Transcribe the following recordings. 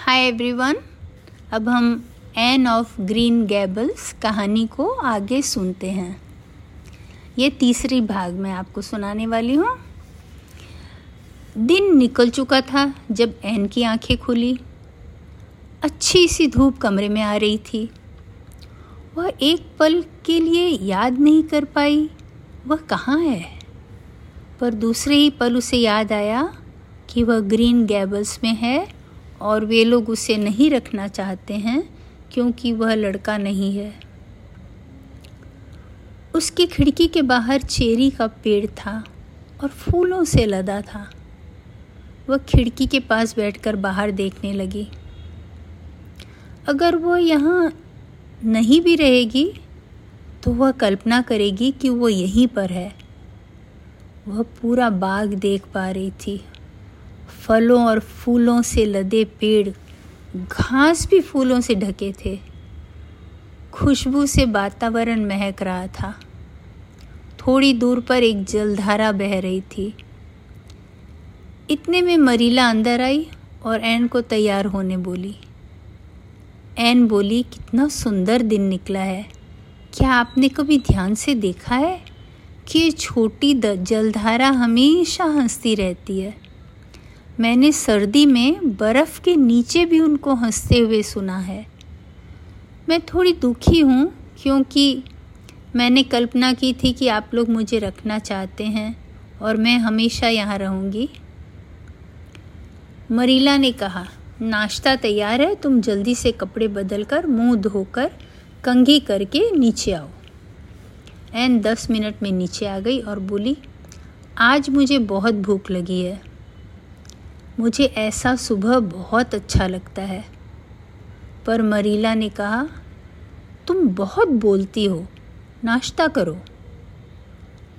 Hi everyone अब हम N of green gables कहानी को आगे सुनते हैं। ये तीसरी भाग मैं आपको सुनाने वाली हूँ। दिन निकल चुका था जब एन की आँखें खुली। अच्छी सी धूप कमरे में आ रही थी। वह एक पल के लिए याद नहीं कर पाई, वह कहाँ है? पर दूसरे ही पल उसे याद आया कि वह ग्रीन गैबल्स में है। और वे लोग उसे नहीं रखना चाहते हैं क्योंकि वह लड़का नहीं है। उसकी खिड़की के बाहर चेरी का पेड़ था और फूलों से लदा था। वह खिड़की के पास बैठकर बाहर देखने लगी। अगर वह यहाँ नहीं भी रहेगी तो वह कल्पना करेगी कि वो यहीं पर है। वह पूरा बाग देख पा रही थी। फलों और फूलों से लदे पेड़, घास भी फूलों से ढके थे। खुशबू से वातावरण महक रहा था। थोड़ी दूर पर एक जलधारा बह रही थी। इतने में मरीला अंदर आई और एन को तैयार होने बोली। एन बोली, कितना सुंदर दिन निकला है। क्या आपने कभी ध्यान से देखा है कि ये छोटी जलधारा हमेशा हंसती रहती है? मैंने सर्दी में बर्फ़ के नीचे भी उनको हँसते हुए सुना है। मैं थोड़ी दुखी हूँ, क्योंकि मैंने कल्पना की थी कि आप लोग मुझे रखना चाहते हैं और मैं हमेशा यहाँ रहूँगी। मरीला ने कहा, नाश्ता तैयार है, तुम जल्दी से कपड़े बदल कर मुँह धोकर, कंघी करके नीचे आओ। एन दस मिनट में नीचे आ गई और बोली, आज मुझे बहुत भूख लगी है। मुझे ऐसा सुबह बहुत अच्छा लगता है। पर मरीला ने कहा, तुम बहुत बोलती हो, नाश्ता करो।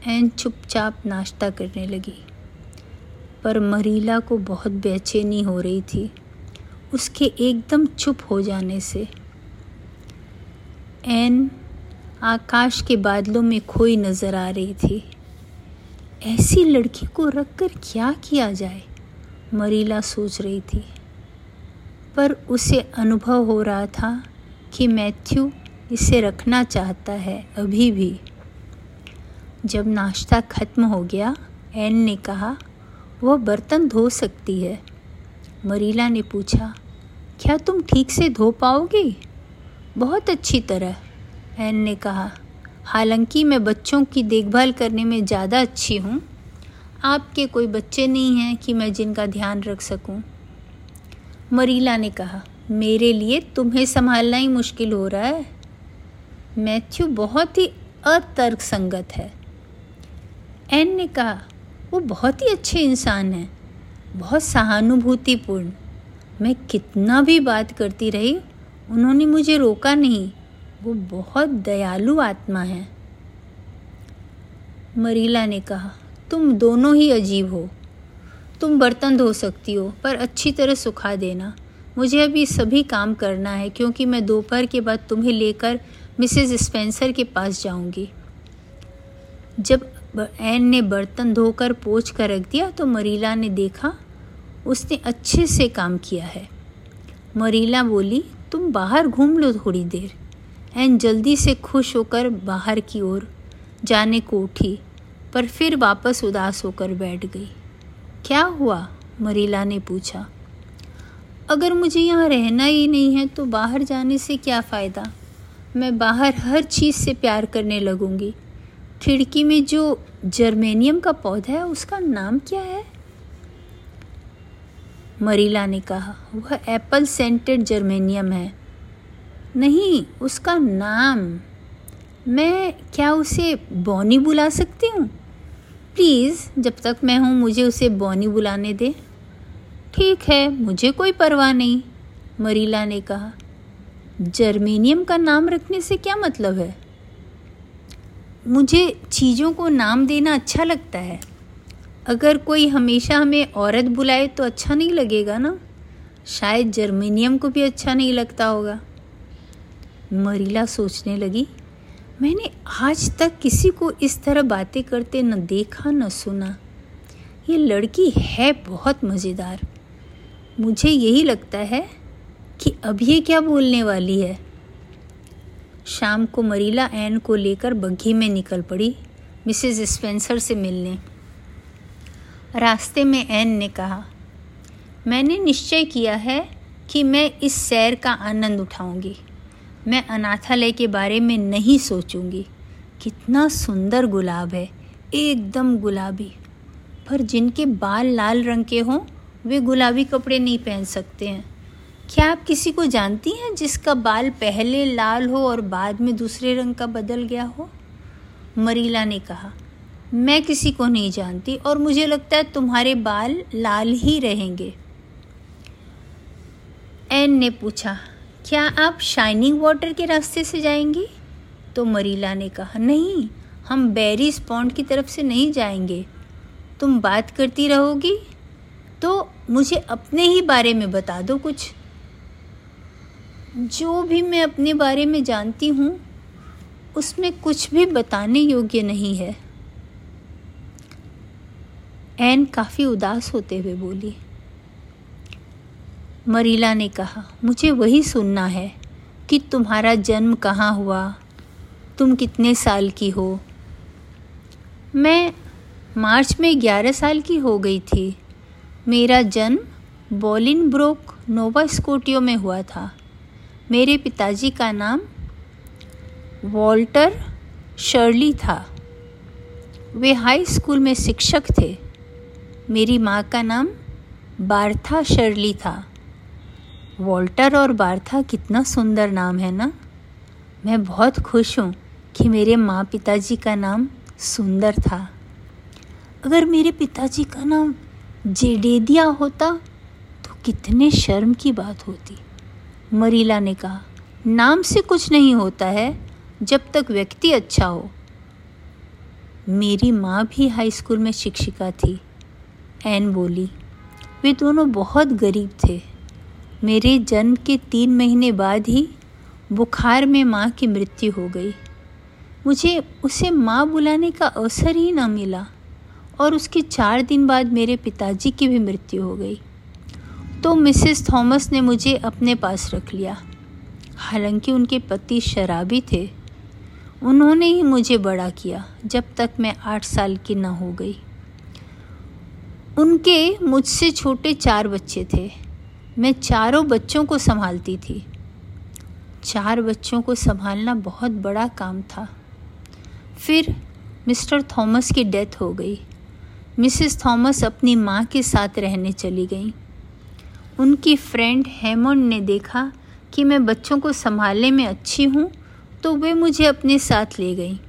एन चुपचाप नाश्ता करने लगी। पर मरीला को बहुत बेचैनी हो रही थी उसके एकदम चुप हो जाने से। एन आकाश के बादलों में खोई नज़र आ रही थी। ऐसी लड़की को रखकर क्या किया जाए? मरीला सोच रही थी। पर उसे अनुभव हो रहा था कि मैथ्यू इसे रखना चाहता है अभी भी। जब नाश्ता ख़त्म हो गया, एन ने कहा वह बर्तन धो सकती है। मरीला ने पूछा, क्या तुम ठीक से धो पाओगी? बहुत अच्छी तरह, एन ने कहा। हालाँकि मैं बच्चों की देखभाल करने में ज़्यादा अच्छी हूँ आपके कोई बच्चे नहीं हैं कि मैं जिनका ध्यान रख सकूँ। मरीला ने कहा, मेरे लिए तुम्हें संभालना ही मुश्किल हो रहा है। मैथ्यू बहुत ही अतर्क संगत है। एन ने कहा, वो बहुत ही अच्छे इंसान हैं। बहुत सहानुभूतिपूर्ण। मैं कितना भी बात करती रही, उन्होंने मुझे रोका नहीं। वो बहुत दयालु आत्मा है। मरीला ने कहा तुम दोनों ही अजीब हो। तुम बर्तन धो सकती हो, पर अच्छी तरह सुखा देना। मुझे अभी सभी काम करना है, क्योंकि मैं दोपहर के बाद तुम्हें लेकर मिसेस स्पेंसर के पास जाऊँगी। जब एन ने बर्तन धोकर पोछ कर रख दिया तो मरीला ने देखा, उसने अच्छे से काम किया है। मरीला बोली, तुम बाहर घूम लो थोड़ी देर। एन जल्दी से खुश होकर बाहर की ओर जाने को उठी। पर फिर वापस उदास होकर बैठ गई। क्या हुआ? मरीला ने पूछा। अगर मुझे यहाँ रहना ही नहीं है तो बाहर जाने से क्या फ़ायदा? मैं बाहर हर चीज़ से प्यार करने लगूँगी। खिड़की में जो जर्मेनियम का पौधा है, उसका नाम क्या है? मरीला ने कहा, वह एप्पल सेंटेड जर्मेनियम है। नहीं, उसका नाम? मैं क्या उसे बॉनी बुला सकती हूँ? प्लीज़, जब तक मैं हूँ, मुझे उसे बॉनी बुलाने दे। ठीक है, मुझे कोई परवाह नहीं, मरीला ने कहा। जर्मेनियम का नाम रखने से क्या मतलब है? मुझे चीज़ों को नाम देना अच्छा लगता है। अगर कोई हमेशा हमें औरत बुलाए तो अच्छा नहीं लगेगा ना? शायद जर्मेनियम को भी अच्छा नहीं लगता होगा। मरीला सोचने लगी। मैंने आज तक किसी को इस तरह बातें करते न देखा न सुना। ये लड़की है बहुत मज़ेदार। मुझे यही लगता है कि अब ये क्या बोलने वाली है। शाम को मरीला एन को लेकर बग्घी में निकल पड़ी मिसेस स्पेंसर से मिलने। रास्ते में एन ने कहा, मैंने निश्चय किया है कि मैं इस सैर का आनंद उठाऊँगी। मैं अनाथालय के बारे में नहीं सोचूँगी। कितना सुंदर गुलाब है, एकदम गुलाबी। पर जिनके बाल लाल रंग के हों, वे गुलाबी कपड़े नहीं पहन सकते हैं। क्या आप किसी को जानती हैं जिसका बाल पहले लाल हो और बाद में दूसरे रंग का बदल गया हो? मरीला ने कहा, मैं किसी को नहीं जानती और मुझे लगता है तुम्हारे बाल लाल ही रहेंगे। एन ने पूछा क्या आप शाइनिंग वाटर के रास्ते से जाएँगी? तो मरीला ने कहा, नहीं, हम बेरीज पॉन्ड की तरफ़ से नहीं जाएँगे। तुम बात करती रहोगी? तो मुझे अपने ही बारे में बता दो कुछ। जो भी मैं अपने बारे में जानती हूँ, उसमें कुछ भी बताने योग्य नहीं है। एन काफ़ी उदास होते हुए बोली मरीला ने कहा, मुझे वही सुनना है कि तुम्हारा जन्म कहाँ हुआ? तुम कितने साल की हो? मैं मार्च में ग्यारह साल की हो गई थी। मेरा जन्म बॉलिन ब्रोक नोवा स्कोटियो में हुआ था। मेरे पिताजी का नाम वॉल्टर शर्ली था। वे हाई स्कूल में शिक्षक थे। मेरी माँ का नाम बार्था शर्ली था। वॉल्टर और बार्था कितना सुंदर नाम है ना? मैं बहुत खुश हूँ कि मेरे माँ पिताजी का नाम सुंदर था। अगर मेरे पिताजी का नाम जेडेदिया होता तो कितने शर्म की बात होती। मरीला ने कहा, नाम से कुछ नहीं होता है, जब तक व्यक्ति अच्छा हो। मेरी माँ भी हाई स्कूल में शिक्षिका थी। एन बोली, वे दोनों बहुत गरीब थे। मेरे जन्म के तीन महीने बाद ही बुखार में माँ की मृत्यु हो गई। मुझे उसे माँ बुलाने का अवसर ही ना मिला और उसके चार दिन बाद मेरे पिताजी की भी मृत्यु हो गई। तो मिसेस थॉमस ने मुझे अपने पास रख लिया। हालाँकि उनके पति शराबी थे। उन्होंने ही मुझे बड़ा किया जब तक मैं आठ साल की न हो गई। उनके मुझसे छोटे चार बच्चे थे। मैं चारों बच्चों को संभालती थी। चार बच्चों को संभालना बहुत बड़ा काम था। फिर मिस्टर थॉमस की डेथ हो गई। मिसेस थॉमस अपनी माँ के साथ रहने चली गई। उनकी फ्रेंड हेमंड ने देखा कि मैं बच्चों को संभालने में अच्छी हूँ तो वे मुझे अपने साथ ले गई।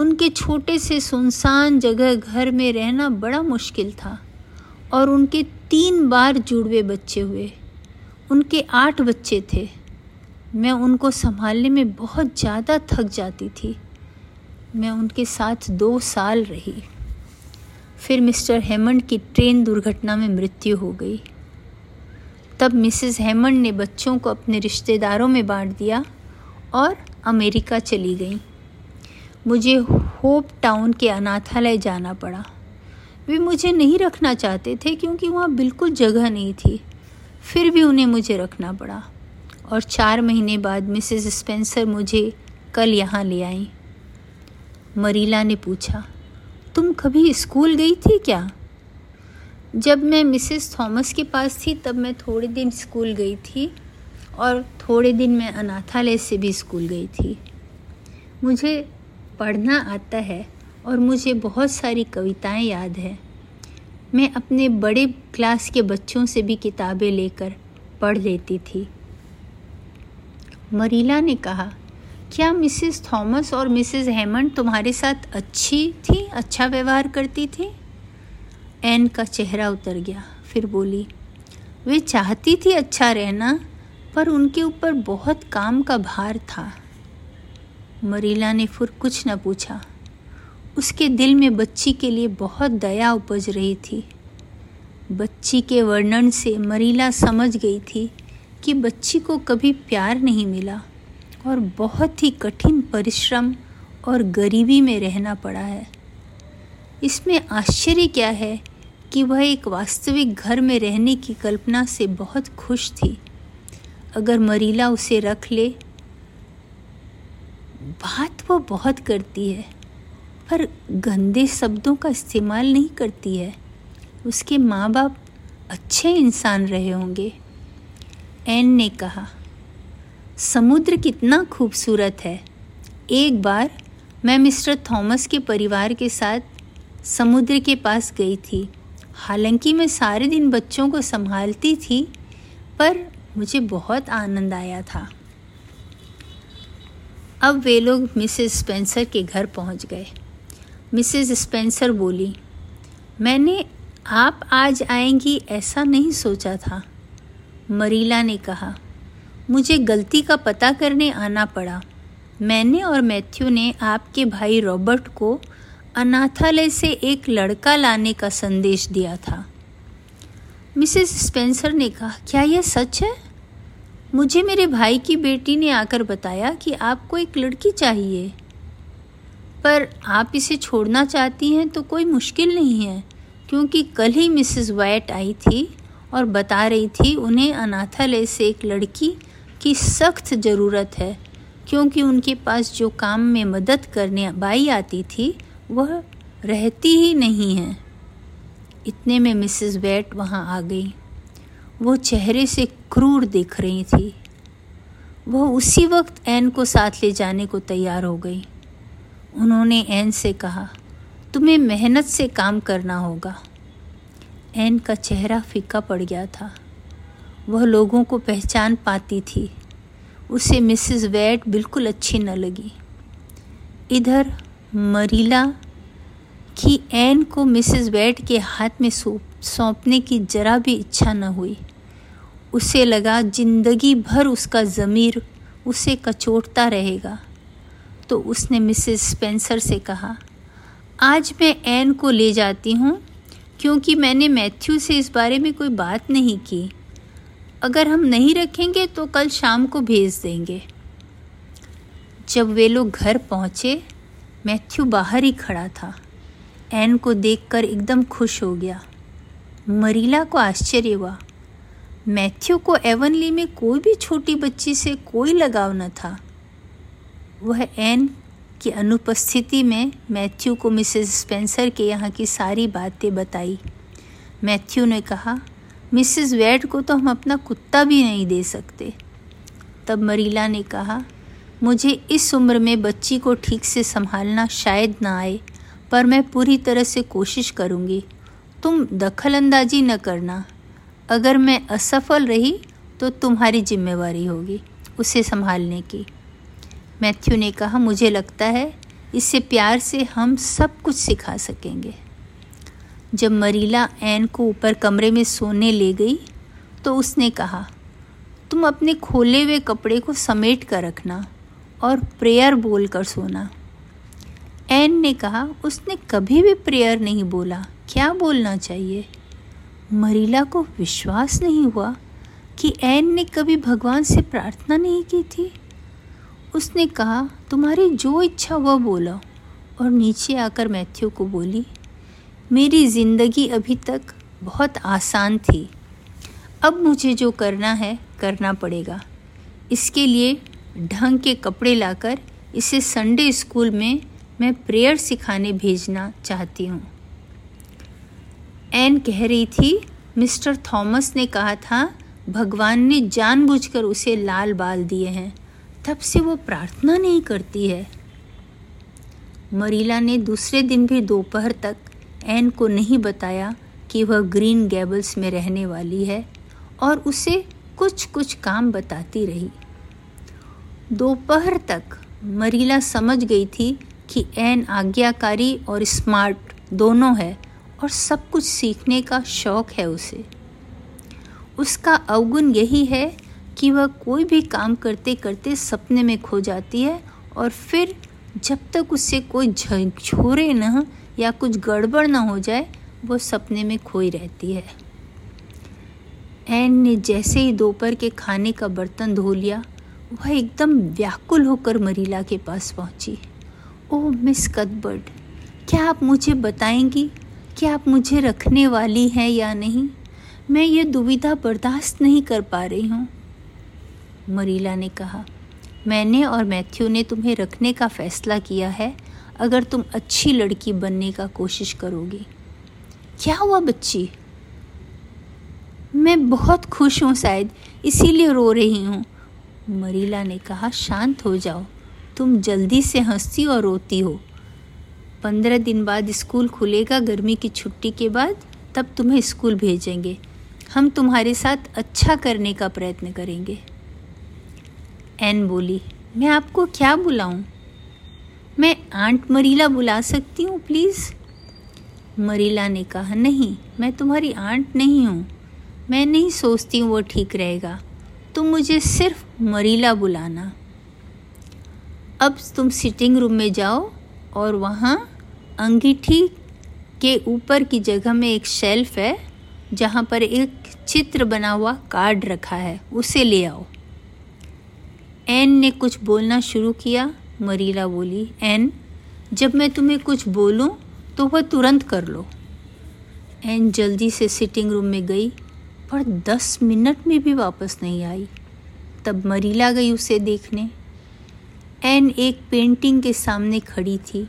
उनके छोटे से सुनसान जगह घर में रहना बड़ा मुश्किल था और उनके तीन बार जुड़वे बच्चे हुए। उनके आठ बच्चे थे। मैं उनको संभालने में बहुत ज़्यादा थक जाती थी। मैं उनके साथ दो साल रही। फिर मिस्टर हेमंड की ट्रेन दुर्घटना में मृत्यु हो गई। तब मिसेस हेमंड ने बच्चों को अपने रिश्तेदारों में बांट दिया और अमेरिका चली गई। मुझे होप टाउन के अनाथालय जाना पड़ा। वे मुझे नहीं रखना चाहते थे क्योंकि वहाँ बिल्कुल जगह नहीं थी। फिर भी उन्हें मुझे रखना पड़ा। और चार महीने बाद मिसेस स्पेंसर मुझे कल यहाँ ले आई। मरीला ने पूछा, तुम कभी स्कूल गई थी क्या? जब मैं मिसेस थॉमस के पास थी, तब मैं थोड़े दिन स्कूल गई थी और थोड़े दिन मैं अनाथालय से भी स्कूल गई थी। मुझे पढ़ना आता है और मुझे बहुत सारी कविताएँ याद हैं। मैं अपने बड़े क्लास के बच्चों से भी किताबें लेकर पढ़ लेती थी। मरीला ने कहा, क्या मिसेस थॉमस और मिसेस हेमंड तुम्हारे साथ अच्छी थी अच्छा व्यवहार करती थी? एन का चेहरा उतर गया, फिर बोली, वे चाहती थी अच्छा रहना, पर उनके ऊपर बहुत काम का भार था। मरीला ने फिर कुछ न पूछा। उसके दिल में बच्ची के लिए बहुत दया उपज रही थी। बच्ची के वर्णन से मरीला समझ गई थी कि बच्ची को कभी प्यार नहीं मिला और बहुत ही कठिन परिश्रम और गरीबी में रहना पड़ा है। इसमें आश्चर्य क्या है कि वह एक वास्तविक घर में रहने की कल्पना से बहुत खुश थी। अगर मरीला उसे रख ले, बात वो बहुत करती है। पर गंदे शब्दों का इस्तेमाल नहीं करती है। उसके माँ बाप अच्छे इंसान रहे होंगे। एन ने कहा, समुद्र कितना खूबसूरत है। एक बार मैं मिस्टर थॉमस के परिवार के साथ समुद्र के पास गई थी। हालाँकि मैं सारे दिन बच्चों को संभालती थी, पर मुझे बहुत आनंद आया था। अब वे लोग मिसेस स्पेंसर के घर पहुँच गए। मिसेस स्पेंसर बोली, मैंने आप आज आएँगी ऐसा नहीं सोचा था। मरीला ने कहा, मुझे गलती का पता करने आना पड़ा। मैंने और मैथ्यू ने आपके भाई रॉबर्ट को अनाथालय से एक लड़का लाने का संदेश दिया था। मिसेस स्पेंसर ने कहा, क्या यह सच है? मुझे मेरे भाई की बेटी ने आकर बताया कि आपको एक लड़की चाहिए। पर आप इसे छोड़ना चाहती हैं तो कोई मुश्किल नहीं है, क्योंकि कल ही मिसेस वाइट आई थी और बता रही थी उन्हें अनाथालय से एक लड़की की सख्त ज़रूरत है, क्योंकि उनके पास जो काम में मदद करने बाई आती थी, वह रहती ही नहीं है। इतने में मिसेस वेट वहाँ आ गई। वो चेहरे से क्रूर दिख रही थी। वह उसी वक्त एन को साथ ले जाने को तैयार हो गई। उन्होंने एन से कहा, तुम्हें मेहनत से काम करना होगा। एन का चेहरा फीका पड़ गया था। वह लोगों को पहचान पाती थी। उसे मिसेस वेट बिल्कुल अच्छी न लगी। इधर मरीला की एन को मिसेस वेट के हाथ में सौंपने की जरा भी इच्छा न हुई। उसे लगा, ज़िंदगी भर उसका ज़मीर, उसे कचोटता रहेगा। तो उसने मिसेस स्पेंसर से कहा, आज मैं एन को ले जाती हूँ, क्योंकि मैंने मैथ्यू से इस बारे में कोई बात नहीं की। अगर हम नहीं रखेंगे तो कल शाम को भेज देंगे। जब वे लोग घर पहुँचे, मैथ्यू बाहर ही खड़ा था। एन को देखकर एकदम खुश हो गया। मरीला को आश्चर्य हुआ। मैथ्यू को एवनली में कोई भी छोटी बच्ची से कोई लगाव न था। वह एन की अनुपस्थिति में मैथ्यू को मिसेस स्पेंसर के यहाँ की सारी बातें बताई। मैथ्यू ने कहा, मिसेस वेड को तो हम अपना कुत्ता भी नहीं दे सकते। तब मरीला ने कहा, मुझे इस उम्र में बच्ची को ठीक से संभालना शायद ना आए, पर मैं पूरी तरह से कोशिश करूँगी। तुम दखल अंदाजी न करना। अगर मैं असफल रही तो तुम्हारी जिम्मेवारी होगी उसे संभालने की। मैथ्यू ने कहा, मुझे लगता है इससे प्यार से हम सब कुछ सिखा सकेंगे। जब मरीला एन को ऊपर कमरे में सोने ले गई तो उसने कहा, तुम अपने खोले हुए कपड़े को समेट कर रखना और प्रेयर बोल कर सोना। एन ने कहा, उसने कभी भी प्रेयर नहीं बोला। क्या बोलना चाहिए? मरीला को विश्वास नहीं हुआ कि एन ने कभी भगवान से प्रार्थना नहीं की थी। उसने कहा, तुम्हारी जो इच्छा वह बोलो। और नीचे आकर मैथ्यू को बोली, मेरी ज़िंदगी अभी तक बहुत आसान थी। अब मुझे जो करना है, करना पड़ेगा। इसके लिए ढंग के कपड़े लाकर इसे संडे स्कूल में मैं प्रेयर सिखाने भेजना चाहती हूँ। एन कह रही थी, मिस्टर थॉमस ने कहा था, भगवान ने जानबूझकर उसे लाल बाल दिए हैं। तब से वो प्रार्थना नहीं करती है। मरीला ने दूसरे दिन भी दोपहर तक एन को नहीं बताया कि वह ग्रीन गैबल्स में रहने वाली है और उसे कुछ कुछ काम बताती रही। दोपहर तक मरीला समझ गई थी कि एन आज्ञाकारी और स्मार्ट दोनों है और सब कुछ सीखने का शौक है उसे। उसका अवगुण यही है कि वह कोई भी काम करते करते सपने में खो जाती है और फिर जब तक उससे कोई झोरे न या कुछ गड़बड़ ना हो जाए, वो सपने में खोई रहती है। एन ने जैसे ही दोपहर के खाने का बर्तन धो लिया, वह एकदम व्याकुल होकर मरीला के पास पहुँची। ओह मिस कदबर्ड, क्या आप मुझे बताएँगी कि आप मुझे रखने वाली हैं या नहीं? मैं ये दुविधा बर्दाश्त नहीं कर पा रही हूँ। मरीला ने कहा, मैंने और मैथ्यू ने तुम्हें रखने का फ़ैसला किया है, अगर तुम अच्छी लड़की बनने का कोशिश करोगे। क्या हुआ बच्ची? मैं बहुत खुश हूँ शायद, इसीलिए रो रही हूँ। मरीला ने कहा, शांत हो जाओ, तुम जल्दी से हंसती और रोती हो। पंद्रह दिन बाद स्कूल खुलेगा, गर्मी की छुट्टी के बाद तब तुम्हें स्कूल भेजेंगे। हम तुम्हारे साथ अच्छा करने का प्रयत्न करेंगे। एन बोली, मैं आपको क्या बुलाऊं? मैं आंट मरीला बुला सकती हूँ प्लीज़ मरीला ने कहा, नहीं, मैं तुम्हारी आंट नहीं हूँ। मैं नहीं सोचती हूँ वो ठीक रहेगा। तुम मुझे सिर्फ़ मरीला बुलाना। अब तुम सिटिंग रूम में जाओ और वहाँ अंगीठी के ऊपर की जगह में एक शेल्फ है, जहाँ पर एक चित्र बना हुआ कार्ड रखा है, उसे ले आओ। एन ने कुछ बोलना शुरू किया, मरीला बोली, एन, जब मैं तुम्हें कुछ बोलूँ तो वह तुरंत कर लो. एन जल्दी से सिटिंग रूम में गई, पर दस मिनट में भी वापस नहीं आई। तब मरीला गई उसे देखने। एन एक पेंटिंग के सामने खड़ी थी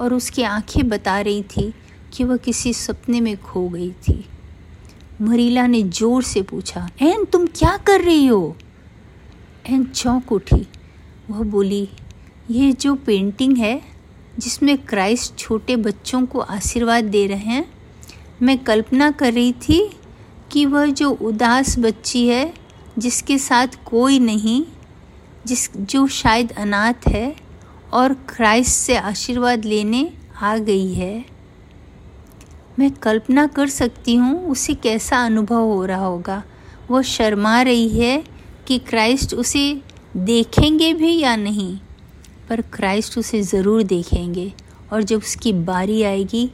और उसकी आँखें बता रही थी कि वह किसी सपने में खो गई थी। मरीला ने ज़ोर से पूछा, एन, तुम क्या कर रही हो? एन चौंक उठी। वह बोली, ये जो पेंटिंग है, जिसमें क्राइस्ट छोटे बच्चों को आशीर्वाद दे रहे हैं, मैं कल्पना कर रही थी कि वह जो उदास बच्ची है, जिसके साथ कोई नहीं, जिस, जो शायद अनाथ है और क्राइस्ट से आशीर्वाद लेने आ गई है। मैं कल्पना कर सकती हूँ उसे कैसा अनुभव हो रहा होगा। वह शर्मा रही है कि क्राइस्ट उसे देखेंगे भी या नहीं, पर क्राइस्ट उसे ज़रूर देखेंगे। और जब उसकी बारी आएगी,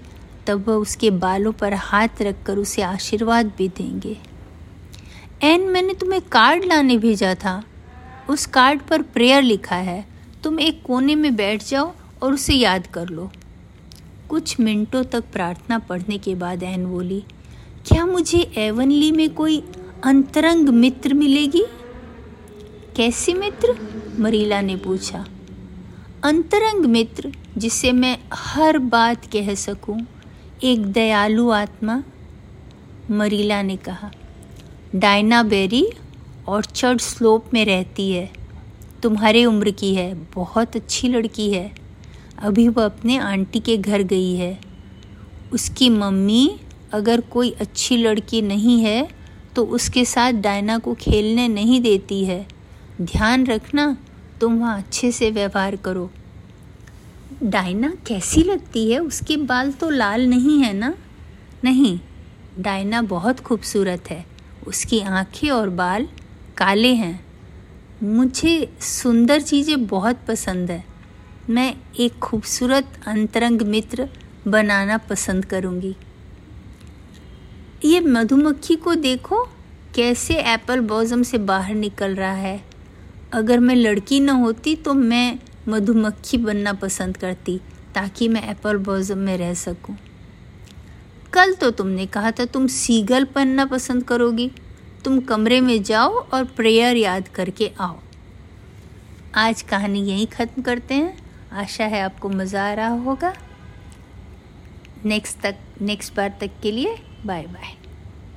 तब वह उसके बालों पर हाथ रखकर उसे आशीर्वाद भी देंगे। एन, मैंने तुम्हें कार्ड लाने भेजा था। उस कार्ड पर प्रेयर लिखा है। तुम एक कोने में बैठ जाओ और उसे याद कर लो। कुछ मिनटों तक प्रार्थना पढ़ने के बाद एन बोली, क्या मुझे एवनली में कोई अंतरंग मित्र मिलेगी? कैसे मित्र? मरीला ने पूछा। अंतरंग मित्र, जिसे मैं हर बात कह सकूँ, एक दयालु आत्मा? मरीला ने कहा। डायना बेरी, ऑर्चर्ड स्लोप में रहती है। तुम्हारे उम्र की है, बहुत अच्छी लड़की है। अभी वह अपने आंटी के घर गई है। उसकी मम्मी, अगर कोई अच्छी लड़की नहीं है तो उसके साथ डायना को खेलने नहीं देती है। ध्यान रखना, तुम वहाँ अच्छे से व्यवहार करो। डायना कैसी लगती है? उसके बाल तो लाल नहीं है ना? नहीं, डायना बहुत खूबसूरत है। उसकी आँखें और बाल काले हैं। मुझे सुंदर चीज़ें बहुत पसंद है। मैं एक खूबसूरत अंतरंग मित्र बनाना पसंद करूँगी। ये मधुमक्खी को देखो, कैसे एप्पल बॉजम से बाहर निकल रहा है। अगर मैं लड़की न होती तो मैं मधुमक्खी बनना पसंद करती, ताकि मैं एप्पल बॉजम में रह सकूँ। कल तो तुमने कहा था तुम सीगल बनना पसंद करोगी। तुम कमरे में जाओ और प्रेयर याद करके आओ। आज कहानी यहीं ख़त्म करते हैं। आशा है आपको मज़ा आ रहा होगा। नेक्स्ट तक नेक्स्ट बार तक के लिए बाय बाय